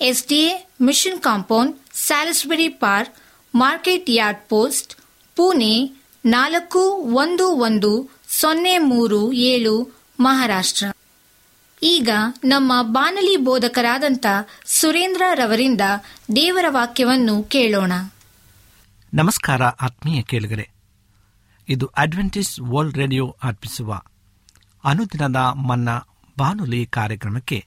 SDA mission compound, Salisbury park, market yard post, Pune ನಾಲ್ಕು ಒಂದು ಒಂದು ಸೊನ್ನೆ ಮೂರು ಏಳು ಮಹಾರಾಷ್ಟ್ರ. ಈಗ ನಮ್ಮ ಬಾನಲಿ ಬೋಧಕರಾದಂಥ ಸುರೇಂದ್ರ ರವರಿಂದ ದೇವರ ವಾಕ್ಯವನ್ನು ಕೇಳೋಣ. ನಮಸ್ಕಾರ ಆತ್ಮೀಯ ಕೇಳುಗರೆ. ಇದು ಅಡ್ವೆಂಟಿಸ್ ವರ್ಲ್ಡ್ ರೇಡಿಯೋ ಅರ್ಪಿಸುವ ಅನುದಿನದ ಮನ್ನ ಬಾನುಲಿ ಕಾರ್ಯಕ್ರಮಕ್ಕೆ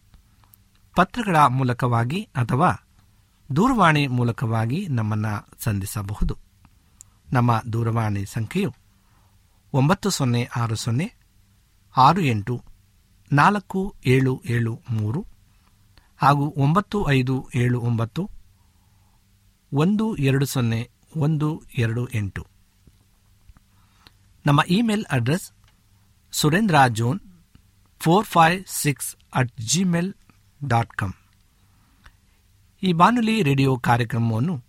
ಪತ್ರಗಳ ಮೂಲಕವಾಗಿ ಅಥವಾ ದೂರವಾಣಿ ಮೂಲಕವಾಗಿ ನಮ್ಮನ್ನು ಸಂಧಿಸಬಹುದು. ನಮ್ಮ ದೂರವಾಣಿ ಸಂಖ್ಯೆಯು ಒಂಬತ್ತು ಸೊನ್ನೆ ಆರು ಸೊನ್ನೆ ಆರು ಎಂಟು ನಾಲ್ಕು ಏಳು ಏಳು ಮೂರು ಹಾಗೂ ಒಂಬತ್ತು ಐದು ಏಳು ಒಂಬತ್ತು ಒಂದು ಎರಡು ಸೊನ್ನೆ ಒಂದು ಎರಡು ಎಂಟು. ನಮ್ಮ email address Surendra John four five six at Gmail dot com ಈ ಬಾನುಲಿ ರೇಡಿಯೋ ಕಾರ್ಯಕ್ರಮವನ್ನು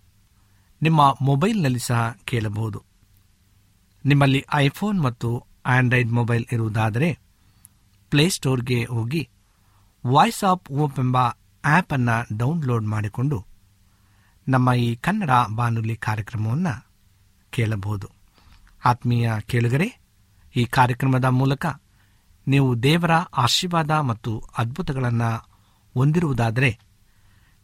ನಿಮ್ಮ ಮೊಬೈಲ್ನಲ್ಲಿ ಸಹ ಕೇಳಬಹುದು. ನಿಮ್ಮಲ್ಲಿ ಐಫೋನ್ ಮತ್ತು ಆಂಡ್ರಾಯ್ಡ್ ಮೊಬೈಲ್ ಇರುವುದಾದರೆ ಪ್ಲೇಸ್ಟೋರ್ಗೆ ಹೋಗಿ ವಾಯ್ಸ್ ಆಫ್ ಓಪ್ ಎಂಬ ಆ್ಯಪ್ ಅನ್ನು ಡೌನ್ಲೋಡ್ ಮಾಡಿಕೊಂಡು ನಮ್ಮ ಈ ಕನ್ನಡ ಬಾನುಲಿ ಕಾರ್ಯಕ್ರಮವನ್ನು ಕೇಳಬಹುದು. ಆತ್ಮೀಯ ಕೇಳುಗರೆ, ಈ ಕಾರ್ಯಕ್ರಮದ ಮೂಲಕ ನೀವು ದೇವರ ಆಶೀರ್ವಾದ ಮತ್ತು ಅದ್ಭುತಗಳನ್ನು ಹೊಂದಿರುವುದಾದರೆ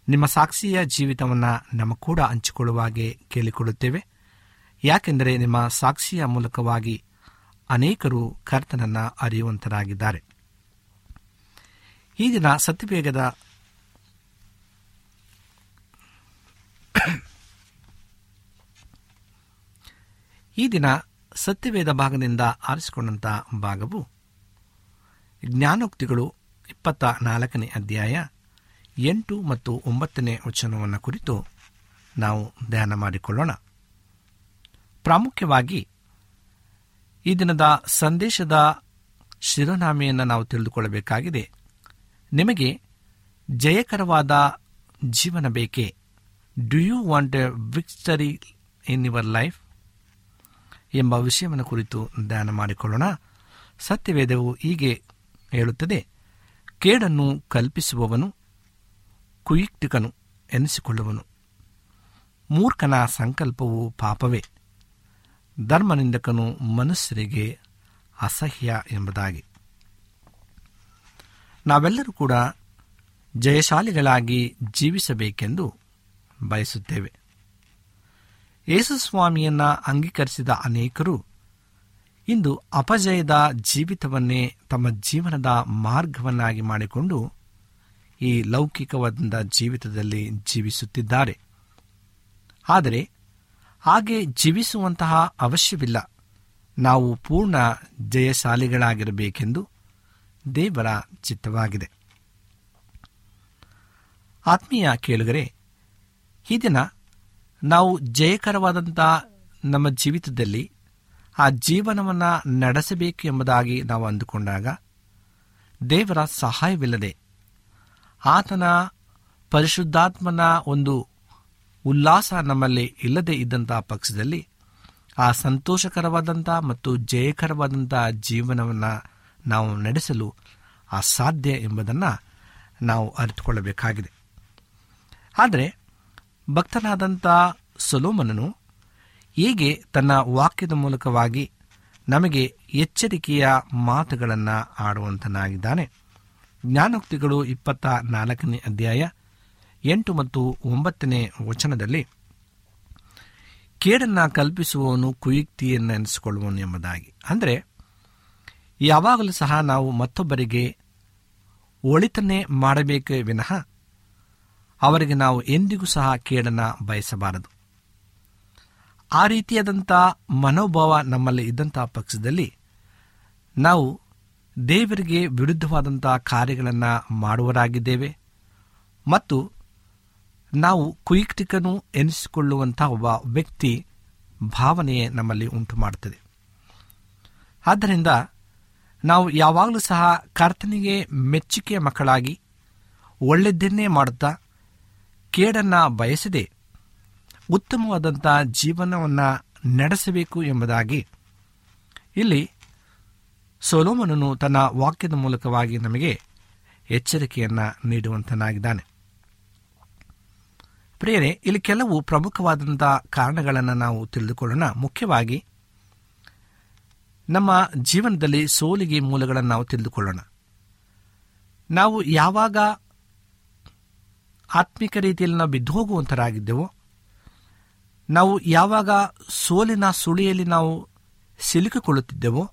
ನಿಮ್ಮ ಸಾಕ್ಷಿಯ ಜೀವಿತವನ್ನು ನಮ್ಮ ಕೂಡ ಹಂಚಿಕೊಳ್ಳುವ ಹಾಗೆ ಕೇಳಿಕೊಳ್ಳುತ್ತೇವೆ. ಯಾಕೆಂದರೆ ನಿಮ್ಮ ಸಾಕ್ಷಿಯ ಮೂಲಕವಾಗಿ ಅನೇಕರು ಕರ್ತನನ್ನು ಅರಿಯುವಂತರಾಗಿದ್ದಾರೆ. ಈ ದಿನ ಸತ್ಯವೇಗದ ಈ ದಿನ ಸತ್ಯವೇದ ಭಾಗದಿಂದ ಆರಿಸಿಕೊಂಡಂಥ ಭಾಗವು ಜ್ಞಾನೋಕ್ತಿಗಳು ಇಪ್ಪತ್ತ ನಾಲ್ಕನೇ ಅಧ್ಯಾಯ ಎಂಟು ಮತ್ತು ಒಂಬತ್ತನೇ ವಚನವನ್ನು ಕುರಿತು ನಾವು ಧ್ಯಾನ ಮಾಡಿಕೊಳ್ಳೋಣ. ಪ್ರಾಮುಖ್ಯವಾಗಿ ಈ ದಿನದ ಸಂದೇಶದ ಶಿರನಾಮೆಯನ್ನು ನಾವು ತಿಳಿದುಕೊಳ್ಳಬೇಕಾಗಿದೆ. ನಿಮಗೆ ಜಯಕರವಾದ ಜೀವನ ಬೇಕೇ? Do you want a victory in your life ಎಂಬ ವಿಷಯವನ್ನು ಕುರಿತು ಧ್ಯಾನ ಮಾಡಿಕೊಳ್ಳೋಣ. ಸತ್ಯವೇದವು ಹೀಗೆ ಹೇಳುತ್ತದೆ. ಕೇಡನ್ನು ಕಲ್ಪಿಸುವವನು, ಕುಯುಕ್ತಿಕನು ಎನಿಸಿಕೊಳ್ಳುವನು. ಮೂರ್ಖನ ಸಂಕಲ್ಪವು ಪಾಪವೇ. ಧರ್ಮನಿಂದಕನು ಮನುಷ್ಯರಿಗೆ ಅಸಹ್ಯ ಎಂಬುದಾಗಿ. ನಾವೆಲ್ಲರೂ ಕೂಡ ಜಯಶಾಲಿಗಳಾಗಿ ಜೀವಿಸಬೇಕೆಂದು ಬಯಸುತ್ತೇವೆ. ಯೇಸುಸ್ವಾಮಿಯನ್ನ ಅಂಗೀಕರಿಸಿದ ಅನೇಕರು ಇಂದು ಅಪಜಯದ ಜೀವಿತವನ್ನೇ ತಮ್ಮ ಜೀವನದ ಮಾರ್ಗವನ್ನಾಗಿ ಮಾಡಿಕೊಂಡು ಈ ಲೌಕಿಕವಾದ ಜೀವಿತದಲ್ಲಿ ಜೀವಿಸುತ್ತಿದ್ದಾರೆ. ಆದರೆ ಹಾಗೆ ಜೀವಿಸುವಂತಹ ಅವಶ್ಯವಿಲ್ಲ. ನಾವು ಪೂರ್ಣ ಜಯಶಾಲಿಗಳಾಗಿರಬೇಕೆಂದು ದೇವರ ಚಿತ್ತವಾಗಿದೆ. ಆತ್ಮೀಯ ಕೇಳುಗರೆ, ಈ ದಿನ ನಾವು ಜಯಕರವಾದಂಥ ನಮ್ಮ ಜೀವಿತದಲ್ಲಿ ಆ ಜೀವನವನ್ನು ನಡೆಸಬೇಕು ಎಂಬುದಾಗಿ ನಾವು ಅಂದುಕೊಂಡಾಗ ದೇವರ ಸಹಾಯವಿಲ್ಲದೆ ಆತನ ಪರಿಶುದ್ಧಾತ್ಮನ ಒಂದು ಉಲ್ಲಾಸ ನಮ್ಮಲ್ಲಿ ಇಲ್ಲದೆ ಇದ್ದಂಥ ಪಕ್ಷದಲ್ಲಿ ಆ ಸಂತೋಷಕರವಾದಂಥ ಮತ್ತು ಜಯಕರವಾದಂಥ ಜೀವನವನ್ನು ನಾವು ನಡೆಸಲು ಅಸಾಧ್ಯ ಎಂಬುದನ್ನು ನಾವು ಅರಿತುಕೊಳ್ಳಬೇಕಾಗಿದೆ. ಆದರೆ ಭಕ್ತನಾದಂಥ ಸೊಲೋಮನನು ಹೇಗೆ ತನ್ನ ವಾಕ್ಯದ ಮೂಲಕವಾಗಿ ನಮಗೆ ಎಚ್ಚರಿಕೆಯ ಮಾತುಗಳನ್ನು ಆಡುವಂತನಾಗಿದ್ದಾನೆ. ಜ್ಞಾನೋಕ್ತಿಗಳು ಇಪ್ಪತ್ತ ನಾಲ್ಕನೇ ಅಧ್ಯಾಯ ಎಂಟು ಮತ್ತು ಒಂಬತ್ತನೇ ವಚನದಲ್ಲಿ, ಕೇಡನ್ನು ಕಲ್ಪಿಸುವವನು ಕುಯುಕ್ತಿಯನ್ನು ಎನಿಸಿಕೊಳ್ಳುವನು ಎಂಬುದಾಗಿ. ಅಂದರೆ, ಯಾವಾಗಲೂ ಸಹ ನಾವು ಮತ್ತೊಬ್ಬರಿಗೆ ಒಳಿತನ್ನೇ ಮಾಡಬೇಕೇ ವಿನಃ ಅವರಿಗೆ ನಾವು ಎಂದಿಗೂ ಸಹ ಕೇಡನ್ನು ಬಯಸಬಾರದು. ಆ ರೀತಿಯಾದಂಥ ಮನೋಭಾವ ನಮ್ಮಲ್ಲಿ ಇದ್ದಂಥ ಪಕ್ಷದಲ್ಲಿ ನಾವು ದೇವರಿಗೆ ವಿರುದ್ಧವಾದಂಥ ಕಾರ್ಯಗಳನ್ನು ಮಾಡುವರಾಗಿದ್ದೇವೆ ಮತ್ತು ನಾವು ಕುಯುಕ್ತಿಕನು ಎನಿಸಿಕೊಳ್ಳುವಂಥ ಒಬ್ಬ ವ್ಯಕ್ತಿ ಭಾವನೆಯೇ ನಮ್ಮಲ್ಲಿ ಉಂಟು ಮಾಡುತ್ತದೆ. ಆದ್ದರಿಂದ ನಾವು ಯಾವಾಗಲೂ ಸಹ ಕರ್ತನಿಗೆ ಮೆಚ್ಚುಗೆಯ ಮಕ್ಕಳಾಗಿ ಒಳ್ಳೆಯದನ್ನೇ ಮಾಡುತ್ತಾ ಕೇಡನ್ನು ಬಯಸದೆ ಉತ್ತಮವಾದಂಥ ಜೀವನವನ್ನು ನಡೆಸಬೇಕು ಎಂಬುದಾಗಿ. ಇಲ್ಲಿ ಸೋಲೋಮನನು ತನ್ನ ವಾಕ್ಯದ ಮೂಲಕವಾಗಿ ನಮಗೆ ಎಚ್ಚರಿಕೆಯನ್ನು ನೀಡುವಂತನಾಗಿದ್ದಾನೆ. ಪ್ರಿಯರೇ, ಇಲ್ಲಿ ಕೆಲವು ಪ್ರಮುಖವಾದಂಥ ಕಾರಣಗಳನ್ನು ನಾವು ತಿಳಿದುಕೊಳ್ಳೋಣ. ಮುಖ್ಯವಾಗಿ, ನಮ್ಮ ಜೀವನದಲ್ಲಿ ಸೋಲಿಗೆ ಮೂಲಗಳನ್ನು ನಾವು ತಿಳಿದುಕೊಳ್ಳೋಣ. ನಾವು ಯಾವಾಗ ಆತ್ಮಿಕ ರೀತಿಯಲ್ಲಿ ನಾವು ಬಿದ್ದು ಹೋಗುವಂತರಾಗಿದ್ದೆವೋ ನಾವು ಯಾವಾಗ ಸೋಲಿನ ಸುಳಿಯಲ್ಲಿ ನಾವು ಸಿಲುಕಿಕೊಳ್ಳುತ್ತಿದ್ದೆವೋ,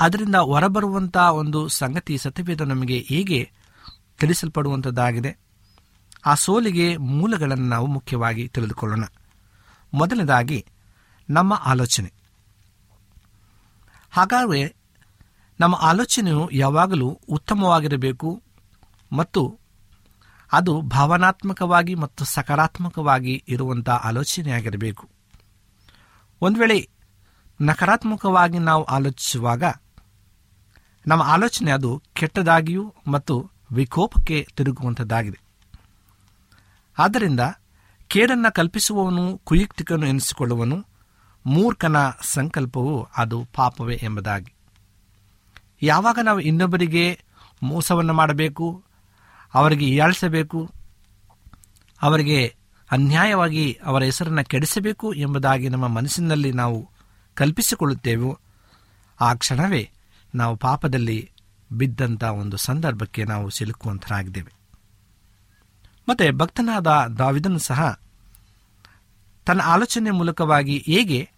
ಅದರಿಂದ ಹೊರಬರುವಂಥ ಒಂದು ಸಂಗತಿ ಸತ್ಯವೇದ ನಮಗೆ ಹೇಗೆ ತಿಳಿಸಲ್ಪಡುವಂಥದ್ದಾಗಿದೆ ಆ ಸೋಲಿಗೆ ಮೂಲಗಳನ್ನು ನಾವು ಮುಖ್ಯವಾಗಿ ತಿಳಿದುಕೊಳ್ಳೋಣ. ಮೊದಲನೇದಾಗಿ, ನಮ್ಮ ಆಲೋಚನೆ. ಹಾಗಾದರೆ ನಮ್ಮ ಆಲೋಚನೆಯು ಯಾವಾಗಲೂ ಉತ್ತಮವಾಗಿರಬೇಕು ಮತ್ತು ಅದು ಭಾವನಾತ್ಮಕವಾಗಿ ಮತ್ತು ಸಕಾರಾತ್ಮಕವಾಗಿ ಇರುವಂಥ ಆಲೋಚನೆಯಾಗಿರಬೇಕು. ಒಂದು ವೇಳೆ ನಕಾರಾತ್ಮಕವಾಗಿ ನಾವು ಆಲೋಚಿಸುವಾಗ ನಮ್ಮ ಆಲೋಚನೆ ಅದು ಕೆಟ್ಟದಾಗಿಯೂ ಮತ್ತು ವಿಕೋಪಕ್ಕೆ ತಿರುಗುವಂಥದ್ದಾಗಿದೆ ಆದ್ದರಿಂದ ಕೇಡನ್ನು ಕಲ್ಪಿಸುವವನು, ಕುಯುಕ್ತಿಕನು ಎನಿಸಿಕೊಳ್ಳುವನು, ಮೂರ್ಖನ ಸಂಕಲ್ಪವು ಅದು ಪಾಪವೇ ಎಂಬುದಾಗಿ. ಯಾವಾಗ ನಾವು ಇನ್ನೊಬ್ಬರಿಗೆ ಮೋಸವನ್ನು ಮಾಡಬೇಕು ಅವರಿಗೆ ಹೀಯಾಳಿಸಬೇಕು ಅವರಿಗೆ ಅನ್ಯಾಯವಾಗಿ ಅವರ ಹೆಸರನ್ನು ಕೆಡಿಸಬೇಕು ಎಂಬುದಾಗಿ ನಮ್ಮ ಮನಸ್ಸಿನಲ್ಲಿ ನಾವು ಕಲ್ಪಿಸಿಕೊಳ್ಳುತ್ತೇವೋ. ಆ ಕ್ಷಣವೇ ನಾವು ಪಾಪದಲ್ಲಿ ಬಿದ್ದಂಥ ಒಂದು ಸಂದರ್ಭಕ್ಕೆ ನಾವು ಸಿಲುಕುವಂತರಾಗಿದ್ದೇವೆ. ಮತ್ತು ಭಕ್ತನಾದ ದಾವಿದನು ಸಹ ತನ್ನ ಆಲೋಚನೆ ಮೂಲಕವಾಗಿ ಹೇಗೆ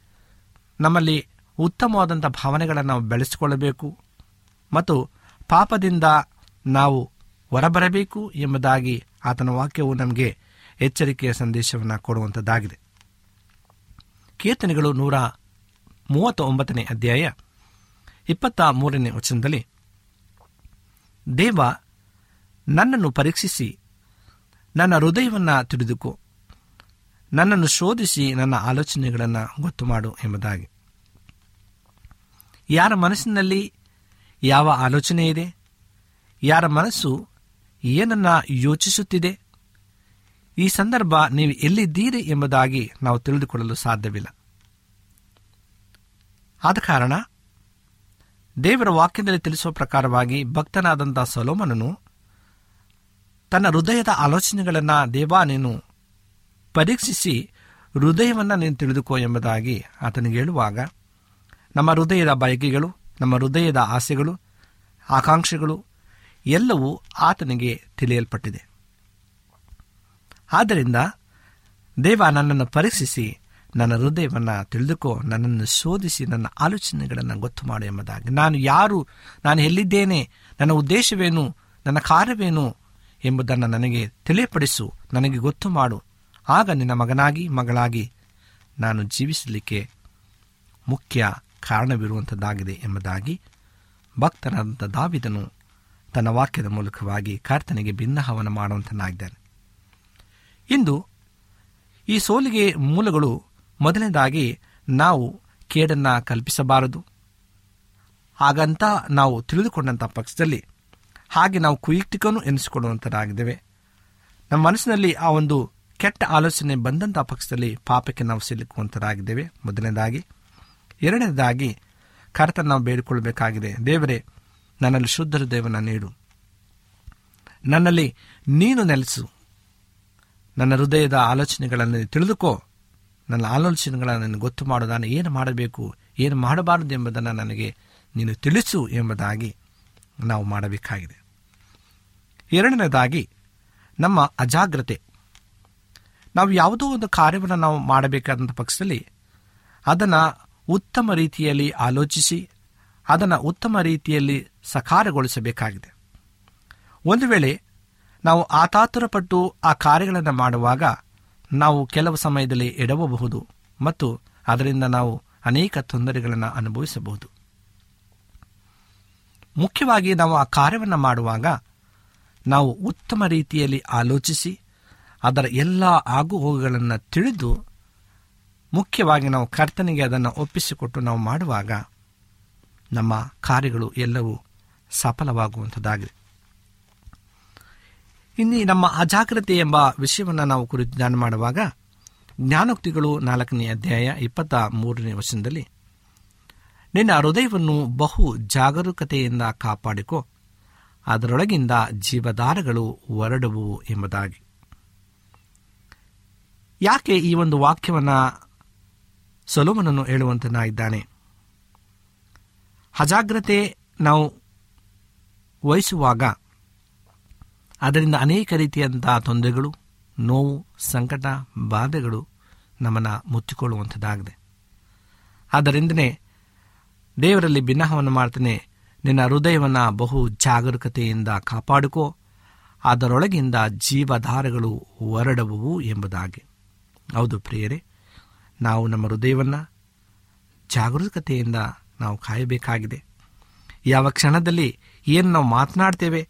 ನಮ್ಮಲ್ಲಿ ಉತ್ತಮವಾದಂಥ ಭಾವನೆಗಳನ್ನು ನಾವು ಬೆಳೆಸಿಕೊಳ್ಳಬೇಕು ಮತ್ತು ಪಾಪದಿಂದ ನಾವು ಹೊರಬರಬೇಕು ಎಂಬುದಾಗಿ ಆತನ ವಾಕ್ಯವು ನಮಗೆ ಎಚ್ಚರಿಕೆಯ ಸಂದೇಶವನ್ನು ಕೊಡುವಂಥದ್ದಾಗಿದೆ ಕೀರ್ತನೆಗಳು ನೂರ ಮೂವತ್ತ ಒಂಬತ್ತನೇ ಅಧ್ಯಾಯ ಇಪ್ಪತ್ತ ಮೂರನೇ ವಚನದಲ್ಲಿ, ದೇವ, ನನ್ನನ್ನು ಪರೀಕ್ಷಿಸಿ, ನನ್ನ ಹೃದಯವನ್ನು ತಿಳಿದುಕೋ ನನ್ನನ್ನು ಶೋಧಿಸಿ, ನನ್ನ ಆಲೋಚನೆಗಳನ್ನು ಗೊತ್ತು ಮಾಡು ಎಂಬುದಾಗಿ. ಯಾರ ಮನಸ್ಸಿನಲ್ಲಿ ಯಾವ ಆಲೋಚನೆ ಇದೆ, ಯಾರ ಮನಸ್ಸು ಏನನ್ನ ಯೋಚಿಸುತ್ತಿದೆ? ಈ ಸಂದರ್ಭ ನೀವು ಎಲ್ಲಿದ್ದೀರಿ ಎಂಬುದಾಗಿ ನಾವು ತಿಳಿದುಕೊಳ್ಳಲು ಸಾಧ್ಯವಿಲ್ಲ. ಆದ ಕಾರಣ, ದೇವರ ವಾಕ್ಯದಲ್ಲಿ ತಿಳಿಸುವ ಪ್ರಕಾರವಾಗಿ ಭಕ್ತನಾದಂಥ ಸೊಲೋಮನನು ತನ್ನ ಹೃದಯದ ಆಲೋಚನೆಗಳನ್ನು, ದೇವಾ ನೀನು ಪರೀಕ್ಷಿಸಿ ಹೃದಯವನ್ನು ನೀನು ತಿಳಿದುಕೋ ಎಂಬುದಾಗಿ ಆತನಿಗೆ ಹೇಳುವಾಗ, ನಮ್ಮ ಹೃದಯದ ಬಯಕೆಗಳು, ನಮ್ಮ ಹೃದಯದ ಆಸೆಗಳು, ಆಕಾಂಕ್ಷೆಗಳು ಎಲ್ಲವೂ ಆತನಿಗೆ ತಿಳಿಯಲ್ಪಟ್ಟಿದೆ. ಆದ್ದರಿಂದ ದೇವ ನನ್ನನ್ನು ಪರೀಕ್ಷಿಸಿ, ನನ್ನ ಹೃದಯವನ್ನು ತಿಳಿದುಕೋ, ನನ್ನನ್ನು ಶೋಧಿಸಿ, ನನ್ನ ಆಲೋಚನೆಗಳನ್ನು ಗೊತ್ತು ಮಾಡು ಎಂಬುದಾಗಿ. ನಾನು ಯಾರು, ನಾನು ಎಲ್ಲಿದ್ದೇನೆ, ನನ್ನ ಉದ್ದೇಶವೇನು, ನನ್ನ ಕಾರ್ಯವೇನು ಎಂಬುದನ್ನು ನನಗೆ ತಿಳಿಯಪಡಿಸು, ನನಗೆ ಗೊತ್ತು ಮಾಡು. ಆಗ ನಿನ್ನ ಮಗನಾಗಿ, ಮಗಳಾಗಿ ನಾನು ಜೀವಿಸಲಿಕ್ಕೆ ಮುಖ್ಯ ಕಾರಣವಿರುವಂಥದ್ದಾಗಿದೆ ಎಂಬುದಾಗಿ ಭಕ್ತನಾದಂಥ ದಾವಿದನು ತನ್ನ ವಾಕ್ಯದ ಮೂಲಕವಾಗಿ ಕರ್ತನಿಗೆ ಭಿನ್ನಹವನ ಮಾಡುವಂತನಾಗಿದ್ದಾನೆ. ಇಂದು ಈ ಸೋಲಿಗೆ ಮೂಲಗಳು ಮೊದಲನೇದಾಗಿ ನಾವು ಕೇಡನ್ನು ಕಲ್ಪಿಸಬಾರದು. ಹಾಗಂತ ನಾವು ತಿಳಿದುಕೊಂಡಂಥ ಪಕ್ಷದಲ್ಲಿ ಹಾಗೆ ನಾವು ಕುಯುಕ್ತಿಕನು ಎನಿಸಿಕೊಳ್ಳುವಂಥದ್ದಾಗಿದ್ದೇವೆ ನಮ್ಮ ಮನಸ್ಸಿನಲ್ಲಿ ಆ ಒಂದು ಕೆಟ್ಟ ಆಲೋಚನೆ ಬಂದಂಥ ಪಕ್ಷದಲ್ಲಿ ಪಾಪಕ್ಕೆ ನಾವು ಸಿಲುಕುವಂಥದ್ದಾಗಿದ್ದೇವೆ ಮೊದಲನೇದಾಗಿ. ಎರಡನೇದಾಗಿ ಕರ್ತನ ನಾವು ಬೇಡಿಕೊಳ್ಳಬೇಕಾಗಿದೆ. ದೇವರೇ ನನ್ನಲ್ಲಿ ಶುದ್ಧ ಹೃದಯವನ್ನು ನೀಡು. ನನ್ನಲ್ಲಿ ನೀನು ನೆಲೆಸು. ನನ್ನ ಹೃದಯದ ಆಲೋಚನೆಗಳನ್ನು ತಿಳಿದುಕೋ. ನನ್ನ ಆಲೋಚನೆಗಳನ್ನು ನನಗೆ ಗೊತ್ತು ಮಾಡು. ನಾನು ಏನು ಮಾಡಬೇಕು, ಏನು ಮಾಡಬಾರದು ಎಂಬುದನ್ನು ನನಗೆ ನೀನು ತಿಳಿಸು ಎಂಬುದಾಗಿ ನಾವು ಮಾಡಬೇಕಾಗಿದೆ. ಎರಡನೇದಾಗಿ, ನಮ್ಮ ಅಜಾಗ್ರತೆ. ನಾವು ಯಾವುದೋ ಒಂದು ಕಾರ್ಯವನ್ನು ನಾವು ಮಾಡಬೇಕಾದಂಥ ಪಕ್ಷದಲ್ಲಿ ಅದನ್ನು ಉತ್ತಮ ರೀತಿಯಲ್ಲಿ ಆಲೋಚಿಸಿ, ಅದನ್ನು ಉತ್ತಮ ರೀತಿಯಲ್ಲಿ ಸಕಾರಗೊಳಿಸಬೇಕಾಗಿದೆ. ಒಂದು ವೇಳೆ ನಾವು ಆತಾತುರಪಟ್ಟು ಆ ಕಾರ್ಯಗಳನ್ನು ಮಾಡುವಾಗ ನಾವು ಕೆಲವು ಸಮಯದಲ್ಲಿ ಎಡವಬಹುದು ಮತ್ತು ಅದರಿಂದ ನಾವು ಅನೇಕ ತೊಂದರೆಗಳನ್ನು ಅನುಭವಿಸಬಹುದು. ಮುಖ್ಯವಾಗಿ ನಾವು ಆ ಕಾರ್ಯವನ್ನು ಮಾಡುವಾಗ ನಾವು ಉತ್ತಮ ರೀತಿಯಲ್ಲಿ ಆಲೋಚಿಸಿ ಅದರ ಎಲ್ಲ ಆಗುಹೋಗುಗಳನ್ನು ತಿಳಿದು ಮುಖ್ಯವಾಗಿ ನಾವು ಕರ್ತನಿಗೆ ಅದನ್ನು ಒಪ್ಪಿಸಿಕೊಟ್ಟು ನಾವು ಮಾಡುವಾಗ ನಮ್ಮ ಕಾರ್ಯಗಳು ಎಲ್ಲವೂ ಸಫಲವಾಗುವಂಥದ್ದಾಗಿದೆ. ಇನ್ನು ನಮ್ಮ ಅಜಾಗ್ರತೆ ಎಂಬ ವಿಷಯವನ್ನು ನಾವು ಕುರಿತು ಧ್ಯಾನ ಮಾಡುವಾಗ, ಜ್ಞಾನೋಕ್ತಿಗಳು ನಾಲ್ಕನೇ ಅಧ್ಯಾಯ ಇಪ್ಪತ್ತ ಮೂರನೇ ವರ್ಷದಲ್ಲಿ ನಿನ್ನ ಹೃದಯವನ್ನು ಬಹು ಜಾಗರೂಕತೆಯಿಂದ ಕಾಪಾಡಿಕೊ, ಅದರೊಳಗಿಂದ ಜೀವಧಾರಗಳು ಹೊರಡುವು ಎಂಬುದಾಗಿ. ಯಾಕೆ ಈ ಒಂದು ವಾಕ್ಯವನ್ನು ಸೊಲೋಮನನ್ನು ಹೇಳುವಂತನಾಗಿದ್ದಾನೆ? ಅಜಾಗ್ರತೆ ನಾವು ವಹಿಸುವಾಗ ಅದರಿಂದ ಅನೇಕ ರೀತಿಯಾದಂತಹ ತೊಂದರೆಗಳು, ನೋವು, ಸಂಕಟ, ಬಾಧೆಗಳು ನಮ್ಮನ್ನು ಮುಚ್ಚಿಕೊಳ್ಳುವಂಥದ್ದಾಗಿದೆ. ಆದ್ದರಿಂದನೇ ದೇವರಲ್ಲಿ ಭಿನ್ನಹವನ್ನು ಮಾಡ್ತಾನೆ, ನಿನ್ನ ಹೃದಯವನ್ನು ಬಹು ಜಾಗರೂಕತೆಯಿಂದ ಕಾಪಾಡಿಕೋ, ಅದರೊಳಗಿಂದ ಜೀವಧಾರಗಳು ಹೊರಡುವು ಎಂಬುದಾಗಿ. ಹೌದು ಪ್ರಿಯರೇ, ನಾವು ನಮ್ಮ ಹೃದಯವನ್ನು ಜಾಗರೂಕತೆಯಿಂದ ನಾವು ಕಾಯಬೇಕಾಗಿದೆ. ಯಾವ ಕ್ಷಣದಲ್ಲಿ ಏನು ನಾವು ಮಾತನಾಡ್ತೇವೆ?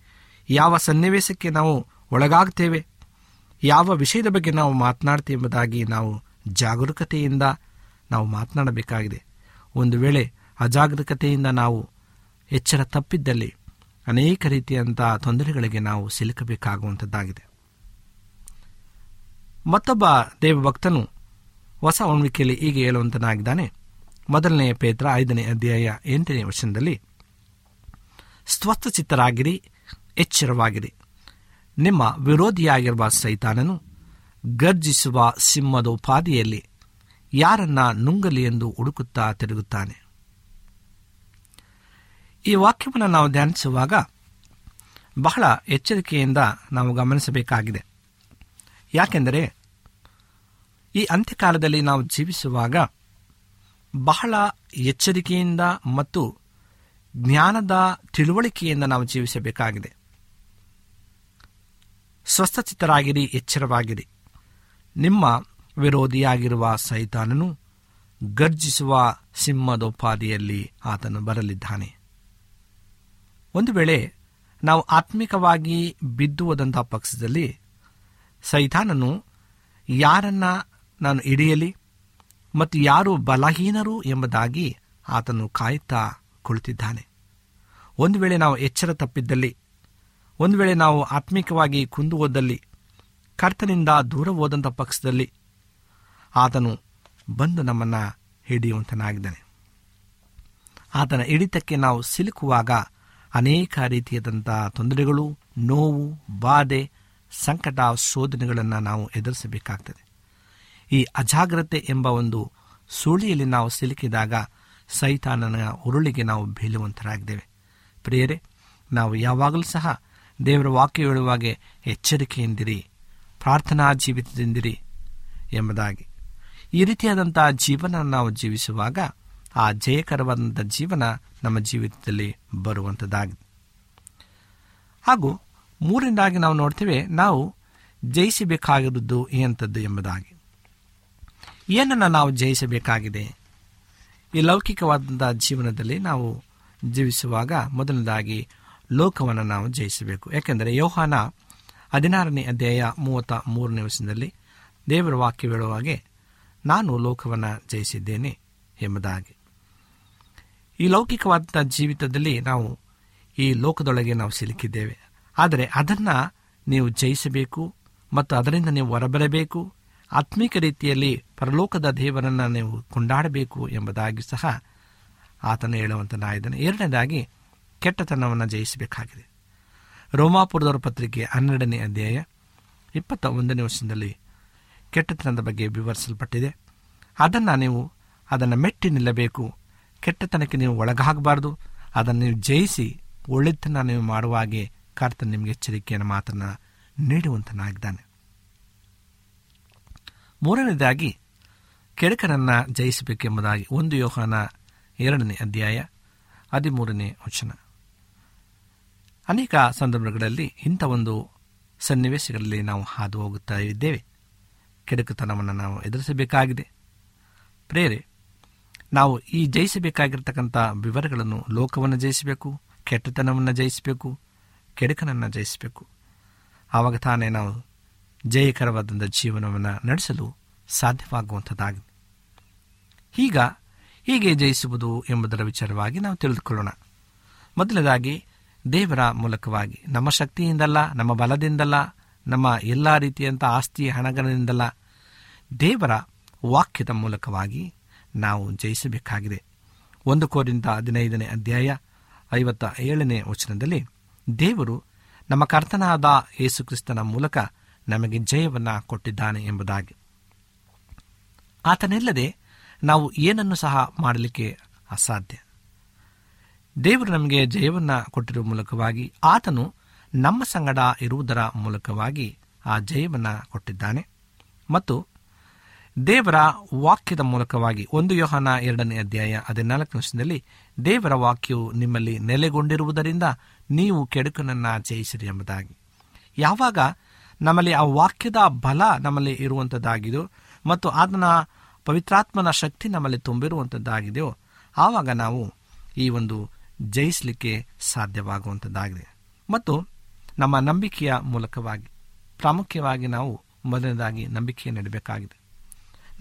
ಯಾವ ಸನ್ನಿವೇಶಕ್ಕೆ ನಾವು ಒಳಗಾಗ್ತೇವೆ? ಯಾವ ವಿಷಯದ ಬಗ್ಗೆ ನಾವು ಮಾತನಾಡ್ತೇವೆ ಎಂಬುದಾಗಿ ನಾವು ಜಾಗರೂಕತೆಯಿಂದ ನಾವು ಮಾತನಾಡಬೇಕಾಗಿದೆ. ಒಂದು ವೇಳೆ ಅಜಾಗರೂಕತೆಯಿಂದ ನಾವು ಎಚ್ಚರ ತಪ್ಪಿದ್ದಲ್ಲಿ ಅನೇಕ ರೀತಿಯಂಥ ತೊಂದರೆಗಳಿಗೆ ನಾವು ಸಿಲುಕಬೇಕಾಗುವಂಥದ್ದಾಗಿದೆ. ಮತ್ತೊಬ್ಬ ದೇವಭಕ್ತನು ಹೊಸ ಒಣ್ವಿಕೆಯಲ್ಲಿ ಹೀಗೆ ಹೇಳುವಂತನಾಗಿದ್ದಾನೆ. ಮೊದಲನೆಯ ಪೇತ್ರ ಐದನೇ ಅಧ್ಯಾಯ ಎಂಟನೇ ವರ್ಷದಲ್ಲಿ ಸ್ವಸ್ಥಚಿತ್ತರಾಗಿರಿ ಎಚ್ಚರವಾಗಿರಿ. ನಿಮ್ಮ ವಿರೋಧಿಯಾಗಿರುವ ಸೈತಾನನು ಗರ್ಜಿಸುವ ಸಿಂಹದ ಉಪಾದಿಯಲ್ಲಿ ಯಾರನ್ನ ನುಂಗಲಿ ಎಂದು ಹುಡುಕುತ್ತಾ ತಿರುಗುತ್ತಾನೆ. ಈ ವಾಕ್ಯವನ್ನು ನಾವು ಧ್ಯಾನಿಸುವಾಗ ಬಹಳ ಎಚ್ಚರಿಕೆಯಿಂದ ನಾವು ಗಮನಿಸಬೇಕಾಗಿದೆ. ಯಾಕೆಂದರೆ ಈ ಅಂತ್ಯಕಾಲದಲ್ಲಿ ನಾವು ಜೀವಿಸುವಾಗ ಬಹಳ ಎಚ್ಚರಿಕೆಯಿಂದ ಮತ್ತು ಜ್ಞಾನದ ತಿಳುವಳಿಕೆಯಿಂದ ನಾವು ಜೀವಿಸಬೇಕಾಗಿದೆ. ಸ್ವಸ್ಥಚಿತ್ತರಾಗಿರಿ, ಎಚ್ಚರವಾಗಿರಿ. ನಿಮ್ಮ ವಿರೋಧಿಯಾಗಿರುವ ಸೈತಾನನು ಗರ್ಜಿಸುವ ಸಿಂಹದೋಪಾದಿಯಲ್ಲಿ ಆತನು ಬರಲಿದ್ದಾನೆ. ಒಂದು ವೇಳೆ ನಾವು ಆತ್ಮಿಕವಾಗಿ ಬಿದ್ದುವುದಂತಹ ಪಕ್ಷದಲ್ಲಿ ಸೈತಾನನು ಯಾರನ್ನ ನಾನು ಹಿಡಿಯಲಿ ಮತ್ತು ಯಾರು ಬಲಹೀನರು ಎಂಬುದಾಗಿ ಆತನು ಕಾಯುತ್ತಾ ಕುಳಿತಿದ್ದಾನೆ. ಒಂದು ವೇಳೆ ನಾವು ಎಚ್ಚರ ತಪ್ಪಿದ್ದಲ್ಲಿ, ಒಂದು ವೇಳೆ ನಾವು ಆತ್ಮಿಕವಾಗಿ ಕುಂದು ಹೋದಲ್ಲಿ, ಕರ್ತನಿಂದ ದೂರ ಹೋದಂಥ ಪಕ್ಷದಲ್ಲಿ, ಆತನು ಬಂದು ನಮ್ಮನ್ನು ಹಿಡಿಯುವಂತನಾಗಿದ್ದಾನೆ. ಆತನ ಹಿಡಿತಕ್ಕೆ ನಾವು ಸಿಲುಕುವಾಗ ಅನೇಕ ರೀತಿಯಾದಂಥ ತೊಂದರೆಗಳು, ನೋವು, ಬಾಧೆ, ಸಂಕಟ ಶೋಧನೆಗಳನ್ನು ನಾವು ಎದುರಿಸಬೇಕಾಗ್ತದೆ. ಈ ಅಜಾಗ್ರತೆ ಎಂಬ ಒಂದು ಸುಳಿಯಲ್ಲಿ ನಾವು ಸಿಲುಕಿದಾಗ ಸೈತಾನನ ಉರುಳಿಗೆ ನಾವು ಬೀಳುವಂತರಾಗಿದ್ದೇವೆ. ಪ್ರಿಯರೇ, ನಾವು ಯಾವಾಗಲೂ ಸಹ ದೇವರ ವಾಕ್ಯ ಹೇಳುವಾಗೆ ಎಚ್ಚರಿಕೆಯಿಂದಿರಿ, ಪ್ರಾರ್ಥನಾ ಜೀವಿತದಿಂದಿರಿ ಎಂಬುದಾಗಿ. ಈ ರೀತಿಯಾದಂಥ ಜೀವನ ನಾವು ಜೀವಿಸುವಾಗ ಆ ಜಯಕರವಾದಂಥ ಜೀವನ ನಮ್ಮ ಜೀವಿತದಲ್ಲಿ ಬರುವಂಥದ್ದಾಗಿದೆ ಹಾಗೂ ಮೂರನೇದಾಗಿ ನಾವು ನೋಡ್ತೇವೆ, ನಾವು ಜಯಿಸಬೇಕಾಗಿರುವುದು ಎಂಥದ್ದು ಎಂಬುದಾಗಿ. ಏನನ್ನು ನಾವು ಜಯಿಸಬೇಕಾಗಿದೆ? ಈ ಲೌಕಿಕವಾದಂಥ ಜೀವನದಲ್ಲಿ ನಾವು ಜೀವಿಸುವಾಗ ಮೊದಲನೇದಾಗಿ ಲೋಕವನ್ನು ನಾವು ಜಯಿಸಬೇಕು. ಯಾಕೆಂದರೆ ಯೋಹಾನ ಹದಿನಾರನೇ ಅಧ್ಯಾಯ ಮೂವತ್ತ ಮೂರನೇ ವರ್ಷದಲ್ಲಿ ದೇವರ ವಾಕ್ಯ ಹೇಳುವ ಹಾಗೆ, ನಾನು ಲೋಕವನ್ನು ಜಯಿಸಿದ್ದೇನೆ ಎಂಬುದಾಗಿ. ಈ ಲೌಕಿಕವಾದಂಥ ಜೀವಿತದಲ್ಲಿ ನಾವು ಈ ಲೋಕದೊಳಗೆ ನಾವು ಸಿಲುಕಿದ್ದೇವೆ. ಆದರೆ ಅದನ್ನು ನೀವು ಜಯಿಸಬೇಕು ಮತ್ತು ಅದರಿಂದ ನೀವು ಹೊರಬರಬೇಕು. ಆತ್ಮಿಕ ರೀತಿಯಲ್ಲಿ ಪರಲೋಕದ ದೇವರನ್ನು ನೀವು ಕೊಂಡಾಡಬೇಕು ಎಂಬುದಾಗಿ ಸಹ ಆತನು ಹೇಳುವಂತನಾಗಿದ್ದಾನೆ. ಎರಡನೇದಾಗಿ ಕೆಟ್ಟತನವನ್ನು ಜಯಿಸಬೇಕಾಗಿದೆ. ರೋಮಾಪುರದವರ ಪತ್ರಿಕೆ ಹನ್ನೆರಡನೇ ಅಧ್ಯಾಯ ಇಪ್ಪತ್ತ ಒಂದನೇ ವರ್ಷದಲ್ಲಿ ಕೆಟ್ಟತನದ ಬಗ್ಗೆ ವಿವರಿಸಲ್ಪಟ್ಟಿದೆ. ಅದನ್ನು ನೀವು, ಅದನ್ನು ಮೆಟ್ಟಿ ನಿಲ್ಲಬೇಕು. ಕೆಟ್ಟತನಕ್ಕೆ ನೀವು ಒಳಗಾಗಬಾರ್ದು. ಅದನ್ನು ನೀವು ಜಯಿಸಿ ಒಳ್ಳೆತನ ನೀವು ಮಾಡುವ ಹಾಗೆ ಕರ್ತ ನಿಮಗೆ ಎಚ್ಚರಿಕೆಯನ್ನು ಮಾತನ್ನು ನೀಡುವಂತನಾಗಿದ್ದಾನೆ. ಮೂರನೇದಾಗಿ ಕೆಡಕನನ್ನ ಜಯಿಸಬೇಕೆಂಬುದಾಗಿ ಒಂದು ಯೋಹಾನ ಎರಡನೇ ಅಧ್ಯಾಯ ಹದಿಮೂರನೇ ವಚನ. ಅನೇಕ ಸಂದರ್ಭಗಳಲ್ಲಿ ಇಂಥ ಒಂದು ಸನ್ನಿವೇಶಗಳಲ್ಲಿ ನಾವು ಹಾದು ಹೋಗುತ್ತಾ ಇದ್ದೇವೆ. ಕೆಡುಕುತನವನ್ನು ನಾವು ಎದುರಿಸಬೇಕಾಗಿದೆ. ಪ್ರೇರೆ, ನಾವು ಈ ಜಯಿಸಬೇಕಾಗಿರ್ತಕ್ಕಂಥ ವಿವರಗಳನ್ನು ಲೋಕವನ್ನು ಜಯಿಸಬೇಕು, ಕೆಟ್ಟತನವನ್ನು ಜಯಿಸಬೇಕು, ಕೆಡುಕನನ್ನು ಜಯಿಸಬೇಕು. ಆವಾಗ ತಾನೇ ನಾವು ಜಯಕರವಾದಂಥ ಜೀವನವನ್ನು ನಡೆಸಲು ಸಾಧ್ಯವಾಗುವಂಥದ್ದಾಗಿದೆ. ಈಗ ಹೀಗೆ ಜಯಿಸುವುದು ಎಂಬುದರ ವಿಚಾರವಾಗಿ ನಾವು ತಿಳಿದುಕೊಳ್ಳೋಣ. ಮೊದಲನೇದಾಗಿ, ದೇವರ ಮೂಲಕವಾಗಿ, ನಮ್ಮ ಶಕ್ತಿಯಿಂದಲ್ಲ, ನಮ್ಮ ಬಲದಿಂದಲ್ಲ, ನಮ್ಮ ಎಲ್ಲ ರೀತಿಯಂಥ ಆಸ್ತಿ ಹಣಗಳಿಂದಲ್ಲ, ದೇವರ ವಾಕ್ಯದ ಮೂಲಕವಾಗಿ ನಾವು ಜಯಿಸಬೇಕಾಗಿದೆ. ಒಂದು ಕೋರಿಂದ ಹದಿನೈದನೇ ಅಧ್ಯಾಯ ಐವತ್ತ ಏಳನೇ ವಚನದಲ್ಲಿ, ದೇವರು ನಮ್ಮ ಕರ್ತನಾದ ಯೇಸುಕ್ರಿಸ್ತನ ಮೂಲಕ ನಮಗೆ ಜಯವನ್ನು ಕೊಟ್ಟಿದ್ದಾನೆ ಎಂಬುದಾಗಿ. ಆತನಿಲ್ಲದೆ ನಾವು ಏನನ್ನು ಸಹ ಮಾಡಲಿಕ್ಕೆ ಅಸಾಧ್ಯ? ದೇವರು ನಮಗೆ ಜಯವನ್ನು ಕೊಟ್ಟಿರುವ ಮೂಲಕವಾಗಿ ಆತನು ನಮ್ಮ ಸಂಗಡ ಇರುವುದರ ಮೂಲಕವಾಗಿ ಆ ಜಯವನ್ನು ಕೊಟ್ಟಿದ್ದಾನೆ. ಮತ್ತು ದೇವರ ವಾಕ್ಯದ ಮೂಲಕವಾಗಿ ಒಂದು ಯೋಹನ ಎರಡನೇ ಅಧ್ಯಾಯ ಹದಿನಾಲ್ಕು ವರ್ಷದಲ್ಲಿ ದೇವರ ವಾಕ್ಯವು ನಿಮ್ಮಲ್ಲಿ ನೆಲೆಗೊಂಡಿರುವುದರಿಂದ ನೀವು ಕೆಡುಕನನ್ನು ಜಯಿಸಿರಿ ಎಂಬುದಾಗಿ. ಯಾವಾಗ ನಮ್ಮಲ್ಲಿ ಆ ವಾಕ್ಯದ ಬಲ ನಮ್ಮಲ್ಲಿ ಇರುವಂಥದ್ದಾಗಿದೋ ಮತ್ತು ಆತನ ಪವಿತ್ರಾತ್ಮನ ಶಕ್ತಿ ನಮ್ಮಲ್ಲಿ ತುಂಬಿರುವಂಥದ್ದಾಗಿದೆಯೋ ಆವಾಗ ನಾವು ಈ ಒಂದು ಜಯಿಸಲಿಕ್ಕೆ ಸಾಧ್ಯವಾಗುವಂಥದ್ದಾಗಿದೆ ಮತ್ತು ನಮ್ಮ ನಂಬಿಕೆಯ ಮೂಲಕವಾಗಿ, ಪ್ರಾಮುಖ್ಯವಾಗಿ ನಾವು ಮೊದಲನೇದಾಗಿ ನಂಬಿಕೆ ನೀಡಬೇಕಾಗಿದೆ.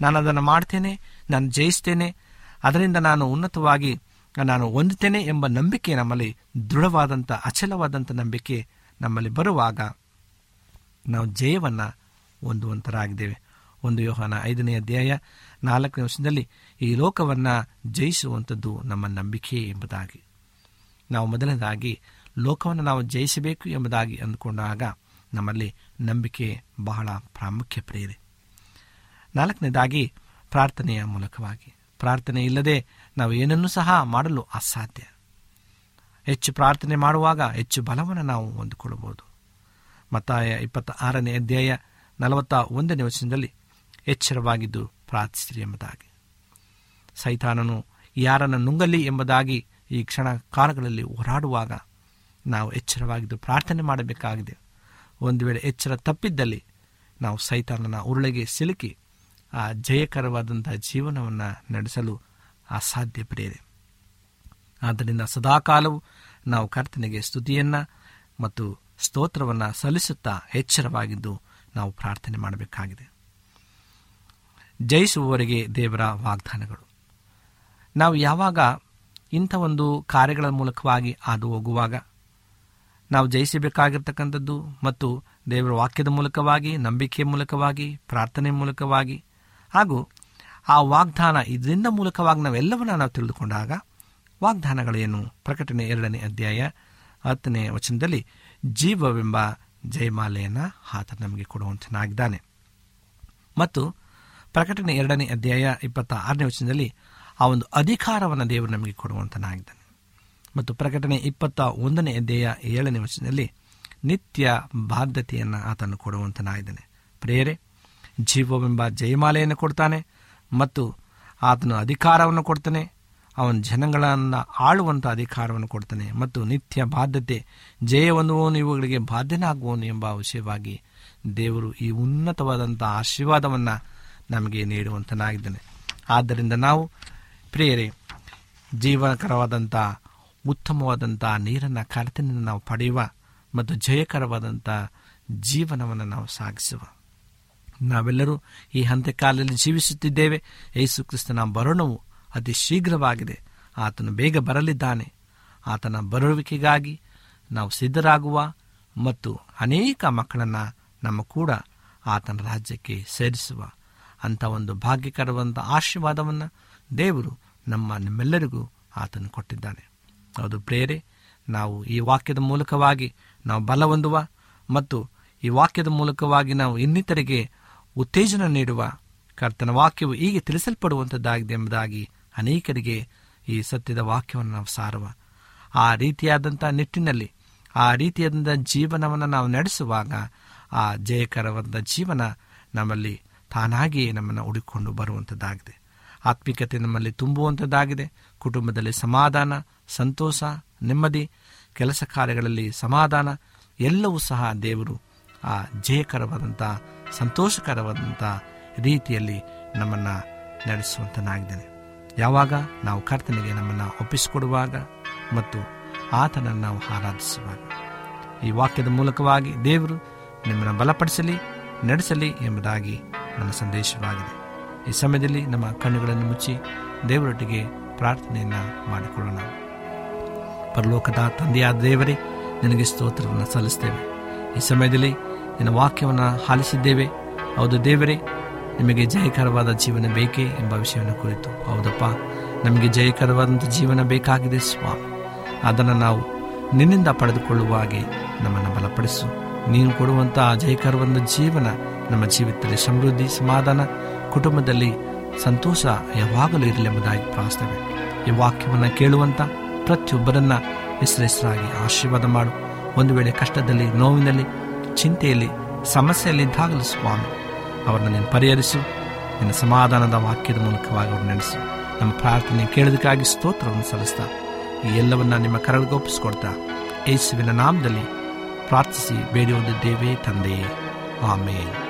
ನಾನು ಅದನ್ನು ಮಾಡ್ತೇನೆ, ನಾನು ಜಯಿಸ್ತೇನೆ, ಅದರಿಂದ ನಾನು ಉನ್ನತವಾಗಿ, ನಾನು ಹೊಂದುತ್ತೇನೆ ಎಂಬ ನಂಬಿಕೆ ನಮ್ಮಲ್ಲಿ, ದೃಢವಾದಂಥ, ಅಚಲವಾದಂಥ ನಂಬಿಕೆ ನಮ್ಮಲ್ಲಿ ಬರುವಾಗ ನಾವು ಜಯವನ್ನು ಹೊಂದುವಂತರಾಗಿದ್ದೇವೆ. ಒಂದು ಯೋಹನ ಐದನೇ ಅಧ್ಯಾಯ ನಾಲ್ಕನೇ ವರ್ಷದಲ್ಲಿ ಈ ಲೋಕವನ್ನು ಜಯಿಸುವಂಥದ್ದು ನಮ್ಮ ನಂಬಿಕೆ ಎಂಬುದಾಗಿ. ನಾವು ಮೊದಲನೇದಾಗಿ ಲೋಕವನ್ನು ನಾವು ಜಯಿಸಬೇಕು ಎಂಬುದಾಗಿ ಅಂದುಕೊಂಡಾಗ ನಮ್ಮಲ್ಲಿ ನಂಬಿಕೆ ಬಹಳ ಪ್ರಾಮುಖ್ಯ ಪ್ರೇರೆ ನಾಲ್ಕನೇದಾಗಿ ಪ್ರಾರ್ಥನೆಯ ಮೂಲಕವಾಗಿ. ಪ್ರಾರ್ಥನೆ ಇಲ್ಲದೆ ನಾವು ಏನನ್ನೂ ಸಹ ಮಾಡಲು ಅಸಾಧ್ಯ. ಹೆಚ್ಚು ಪ್ರಾರ್ಥನೆ ಮಾಡುವಾಗ ಹೆಚ್ಚು ಬಲವನ್ನು ನಾವು ಹೊಂದಿಕೊಳ್ಳಬಹುದು. ಮತ್ತಾಯ ಇಪ್ಪತ್ತ ಆರನೇ ಅಧ್ಯಾಯ ನಲವತ್ತ ಒಂದನೇ ವಚನದಲ್ಲಿ ಎಚ್ಚರವಾಗಿದ್ದು ಪ್ರಾರ್ಥಿಸಿರಿ ಎಂಬುದಾಗಿ. ಸೈತಾನನು ಯಾರನ್ನು ನುಂಗಲಿ ಎಂಬುದಾಗಿ ಈ ಕ್ಷಣ ಕಾಲಗಳಲ್ಲಿ ಹೋರಾಡುವಾಗ ನಾವು ಎಚ್ಚರವಾಗಿದ್ದು ಪ್ರಾರ್ಥನೆ ಮಾಡಬೇಕಾಗಿದೆ. ಒಂದು ವೇಳೆ ಎಚ್ಚರ ತಪ್ಪಿದ್ದಲ್ಲಿ ನಾವು ಸೈತಾನನ ಉರುಳೆಗೆ ಸಿಲುಕಿ ಆ ಜಯಕರವಾದಂಥ ಜೀವನವನ್ನು ನಡೆಸಲು ಅಸಾಧ್ಯ ಪ್ರೇರೆ ಆದ್ದರಿಂದ ಸದಾಕಾಲವು ನಾವು ಕರ್ತನಿಗೆ ಸ್ತುತಿಯನ್ನು ಮತ್ತು ಸ್ತೋತ್ರವನ್ನು ಸಲ್ಲಿಸುತ್ತಾ ಎಚ್ಚರವಾಗಿದ್ದು ನಾವು ಪ್ರಾರ್ಥನೆ ಮಾಡಬೇಕಾಗಿದೆ. ಜಯಿಸುವವರೆಗೆ ದೇವರ ವಾಗ್ದಾನಗಳು. ನಾವು ಯಾವಾಗ ಇಂಥ ಒಂದು ಕಾರ್ಯಗಳ ಮೂಲಕವಾಗಿ ಹಾದು ಹೋಗುವಾಗ ನಾವು ಜಯಿಸಬೇಕಾಗಿರ್ತಕ್ಕಂಥದ್ದು ಮತ್ತು ದೇವರ ವಾಕ್ಯದ ಮೂಲಕವಾಗಿ, ನಂಬಿಕೆಯ ಮೂಲಕವಾಗಿ ಪ್ರಾರ್ಥನೆ ಮೂಲಕವಾಗಿ ಹಾಗೂ ಆ ವಾಗ್ದಾನ ಇದರಿಂದ ಮೂಲಕವಾಗಿ ನಾವೆಲ್ಲವನ್ನ ನಾವು ತಿಳಿದುಕೊಂಡಾಗ ವಾಗ್ದಾನಗಳೇನು ಪ್ರಕಟಣೆ ಎರಡನೇ ಅಧ್ಯಾಯ ಹತ್ತನೇ ವಚನದಲ್ಲಿ ಜೀವವೆಂಬ ಜಯಮಾಲೆಯನ್ನು ಆತ ನಮಗೆ ಕೊಡುವಂತನಾಗಿದ್ದಾನೆ. ಮತ್ತು ಪ್ರಕಟಣೆ ಎರಡನೇ ಅಧ್ಯಾಯ ಇಪ್ಪತ್ತ ಆರನೇ ವಚನದಲ್ಲಿ ಆ ಒಂದು ಅಧಿಕಾರವನ್ನು ದೇವರು ನಮಗೆ ಕೊಡುವಂತನಾಗಿದ್ದಾನೆ. ಮತ್ತು ಪ್ರಕಟಣೆ ಇಪ್ಪತ್ತ ಒಂದನೇ ಅಧ್ಯಾಯ ಏಳನೇ ವಚನದಲ್ಲಿ ನಿತ್ಯ ಬಾಧ್ಯತೆಯನ್ನು ಆತನು ಕೊಡುವಂತನಾಗಿದ್ದಾನೆ. ಪ್ರೇರೆ ಜೀವವೆಂಬ ಜಯಮಾಲೆಯನ್ನು ಕೊಡ್ತಾನೆ ಮತ್ತು ಆತನು ಅಧಿಕಾರವನ್ನು ಕೊಡ್ತಾನೆ, ಅವನ ಜನಗಳನ್ನು ಆಳುವಂಥ ಅಧಿಕಾರವನ್ನು ಕೊಡ್ತಾನೆ ಮತ್ತು ನಿತ್ಯ ಬಾಧ್ಯತೆ ಜಯವನ್ನುವನು ಇವುಗಳಿಗೆ ಬಾಧ್ಯನಾಗುವನು ಎಂಬ ವಿಷಯವಾಗಿ ದೇವರು ಈ ಉನ್ನತವಾದಂಥ ಆಶೀರ್ವಾದವನ್ನು ನಮಗೆ ನೀಡುವಂತನಾಗಿದ್ದಾನೆ. ಆದ್ದರಿಂದ ನಾವು ಪ್ರಿಯರೇ ಜೀವನಕರವಾದಂಥ ಉತ್ತಮವಾದಂಥ ನೀರನ್ನು ಕರ್ತನಿಂದ ನಾವು ಪಡೆಯುವ ಮತ್ತು ಜಯಕರವಾದಂಥ ಜೀವನವನ್ನು ನಾವು ಸಾಗಿಸುವ. ನಾವೆಲ್ಲರೂ ಈ ಹಂತಕಾಲದಲ್ಲಿ ಜೀವಿಸುತ್ತಿದ್ದೇವೆ. ಯೇಸು ಕ್ರಿಸ್ತನ ಬರೋಣವು ಅತಿ ಶೀಘ್ರವಾಗಿದೆ. ಆತನು ಬೇಗ ಬರಲಿದ್ದಾನೆ. ಆತನ ಬರುವಿಕೆಗಾಗಿ ನಾವು ಸಿದ್ಧರಾಗುವ ಮತ್ತು ಅನೇಕ ಮಕ್ಕಳನ್ನು ನಮ್ಮ ಕೂಡ ಆತನ ರಾಜ್ಯಕ್ಕೆ ಸೇರಿಸುವ. ಅಂಥ ಒಂದು ಭಾಗ್ಯಕರವಾದಂಥ ಆಶೀರ್ವಾದವನ್ನು ದೇವರು ನಮ್ಮ ನಿಮ್ಮೆಲ್ಲರಿಗೂ ಆತನು ಕೊಟ್ಟಿದ್ದಾನೆ. ಅದು ಪ್ರೇರೆ ನಾವು ಈ ವಾಕ್ಯದ ಮೂಲಕವಾಗಿ ನಾವು ಬಲ ಹೊಂದುವ ಮತ್ತು ಈ ವಾಕ್ಯದ ಮೂಲಕವಾಗಿ ನಾವು ಇನ್ನಿತರಿಗೆ ಉತ್ತೇಜನ ನೀಡುವ ಕರ್ತನ ವಾಕ್ಯವು ಹೀಗೆ ತಿಳಿಸಲ್ಪಡುವಂಥದ್ದಾಗಿದೆ ಎಂಬುದಾಗಿ ಅನೇಕರಿಗೆ ಈ ಸತ್ಯದ ವಾಕ್ಯವನ್ನು ನಾವು ಸಾರುವ ಆ ರೀತಿಯಾದಂಥ ನಿಟ್ಟಿನಲ್ಲಿ, ಆ ರೀತಿಯಾದಂಥ ಜೀವನವನ್ನು ನಾವು ನಡೆಸುವಾಗ ಆ ಜಯಕರವಾದ ಜೀವನ ನಮ್ಮಲ್ಲಿ ತಾನಾಗಿಯೇ ನಮ್ಮನ್ನು ಹುಡುಕೊಂಡು ಬರುವಂಥದ್ದಾಗಿದೆ ಆತ್ಮಿಕತೆ ನಮ್ಮಲ್ಲಿ ತುಂಬುವಂಥದ್ದಾಗಿದೆ ಕುಟುಂಬದಲ್ಲಿ ಸಮಾಧಾನ, ಸಂತೋಷ, ನೆಮ್ಮದಿ, ಕೆಲಸ ಕಾರ್ಯಗಳಲ್ಲಿ ಸಮಾಧಾನ, ಎಲ್ಲವೂ ಸಹ ದೇವರು ಆ ಜಯಕರವಾದಂಥ ಸಂತೋಷಕರವಾದಂಥ ರೀತಿಯಲ್ಲಿ ನಮ್ಮನ್ನು ನಡೆಸುವಂತನಾಗಿದ್ದಾನೆ. ಯಾವಾಗ ನಾವು ಕರ್ತನಿಗೆ ನಮ್ಮನ್ನು ಒಪ್ಪಿಸಿಕೊಡುವಾಗ ಮತ್ತು ಆತನನ್ನು ನಾವು ಆರಾಧಿಸುವಾಗ. ಈ ವಾಕ್ಯದ ಮೂಲಕವಾಗಿ ದೇವರು ನಿಮ್ಮನ್ನು ಬಲಪಡಿಸಲಿ, ನಡೆಸಲಿ ಎಂಬುದಾಗಿ ನನ್ನ ಸಂದೇಶವಾಗಿದೆ. ಈ ಸಮಯದಲ್ಲಿ ನಮ್ಮ ಕಣ್ಣುಗಳನ್ನು ಮುಚ್ಚಿ ದೇವರೊಟ್ಟಿಗೆ ಪ್ರಾರ್ಥನೆಯನ್ನು ಮಾಡಿಕೊಳ್ಳೋಣ. ಪರಲೋಕದ ತಂದೆಯಾದ ದೇವರೇ, ನಿನಗೆ ಸ್ತೋತ್ರವನ್ನು ಸಲ್ಲಿಸ್ತೇವೆ. ಈ ಸಮಯದಲ್ಲಿ ನಿನ್ನ ವಾಕ್ಯವನ್ನು ಹಾಲಿಸಿದ್ದೇವೆ ಹೌದು ದೇವರೇ, ನಿಮಗೆ ಜಯಕರವಾದ ಜೀವನ ಬೇಕೇ ಎಂಬ ವಿಷಯವನ್ನು ಕುರಿತು. ಹೌದಪ್ಪ, ನಮಗೆ ಜಯಕರವಾದಂಥ ಜೀವನ ಬೇಕಾಗಿದೆ ಸ್ವಾಮಿ ಅದನ್ನು ನಾವು ನಿನ್ನಿಂದ ಪಡೆದುಕೊಳ್ಳುವ ಹಾಗೆ ನಮ್ಮನ್ನು ಬಲಪಡಿಸು. ನೀನು ಕೊಡುವಂಥ ಜಯಕರವಾದ ಜೀವನ ನಮ್ಮ ಜೀವಿತದಲ್ಲಿ ಸಮೃದ್ಧಿ, ಸಮಾಧಾನ, ಕುಟುಂಬದಲ್ಲಿ ಸಂತೋಷ ಯಾವಾಗಲೂ ಇರಲಿ ಎಂಬುದಾಗಿ ಪ್ರಾರ್ಥನೆ ಈ ವಾಕ್ಯವನ್ನು ಕೇಳುವಂಥ ಪ್ರತಿಯೊಬ್ಬರನ್ನ ಹೆಸರೆಸರಾಗಿ ಆಶೀರ್ವಾದ ಮಾಡು. ಒಂದು ವೇಳೆ ಕಷ್ಟದಲ್ಲಿ, ನೋವಿನಲ್ಲಿ, ಚಿಂತೆಯಲ್ಲಿ ಸಮಸ್ಯೆಯಲ್ಲಿದ್ದಾಗಲೂ ಸ್ವಾಮಿ, ಅವರನ್ನು ನೀನು ಪರಿಹರಿಸು. ನಿನ್ನ ಸಮಾಧಾನದ ವಾಕ್ಯದ ಮೂಲಕವಾಗಿ ಅವರು ನೆನೆಸು. ನಮ್ಮ ಪ್ರಾರ್ಥನೆ ಕೇಳೋದಕ್ಕಾಗಿ ಸ್ತೋತ್ರವನ್ನು ಸಲ್ಲಿಸ್ತಾ, ಈ ಎಲ್ಲವನ್ನ ನಿಮ್ಮ ಕರಳಿಗೆ ಒಪ್ಪಿಸ್ಕೊಡ್ತಾ, ಯೇಸುವಿನ ನಾಮದಲ್ಲಿ ಪ್ರಾರ್ಥಿಸಿ ಬೇಡಿ ದೇವೇ ತಂದೆಯೇ. ಆಮೇಲೆ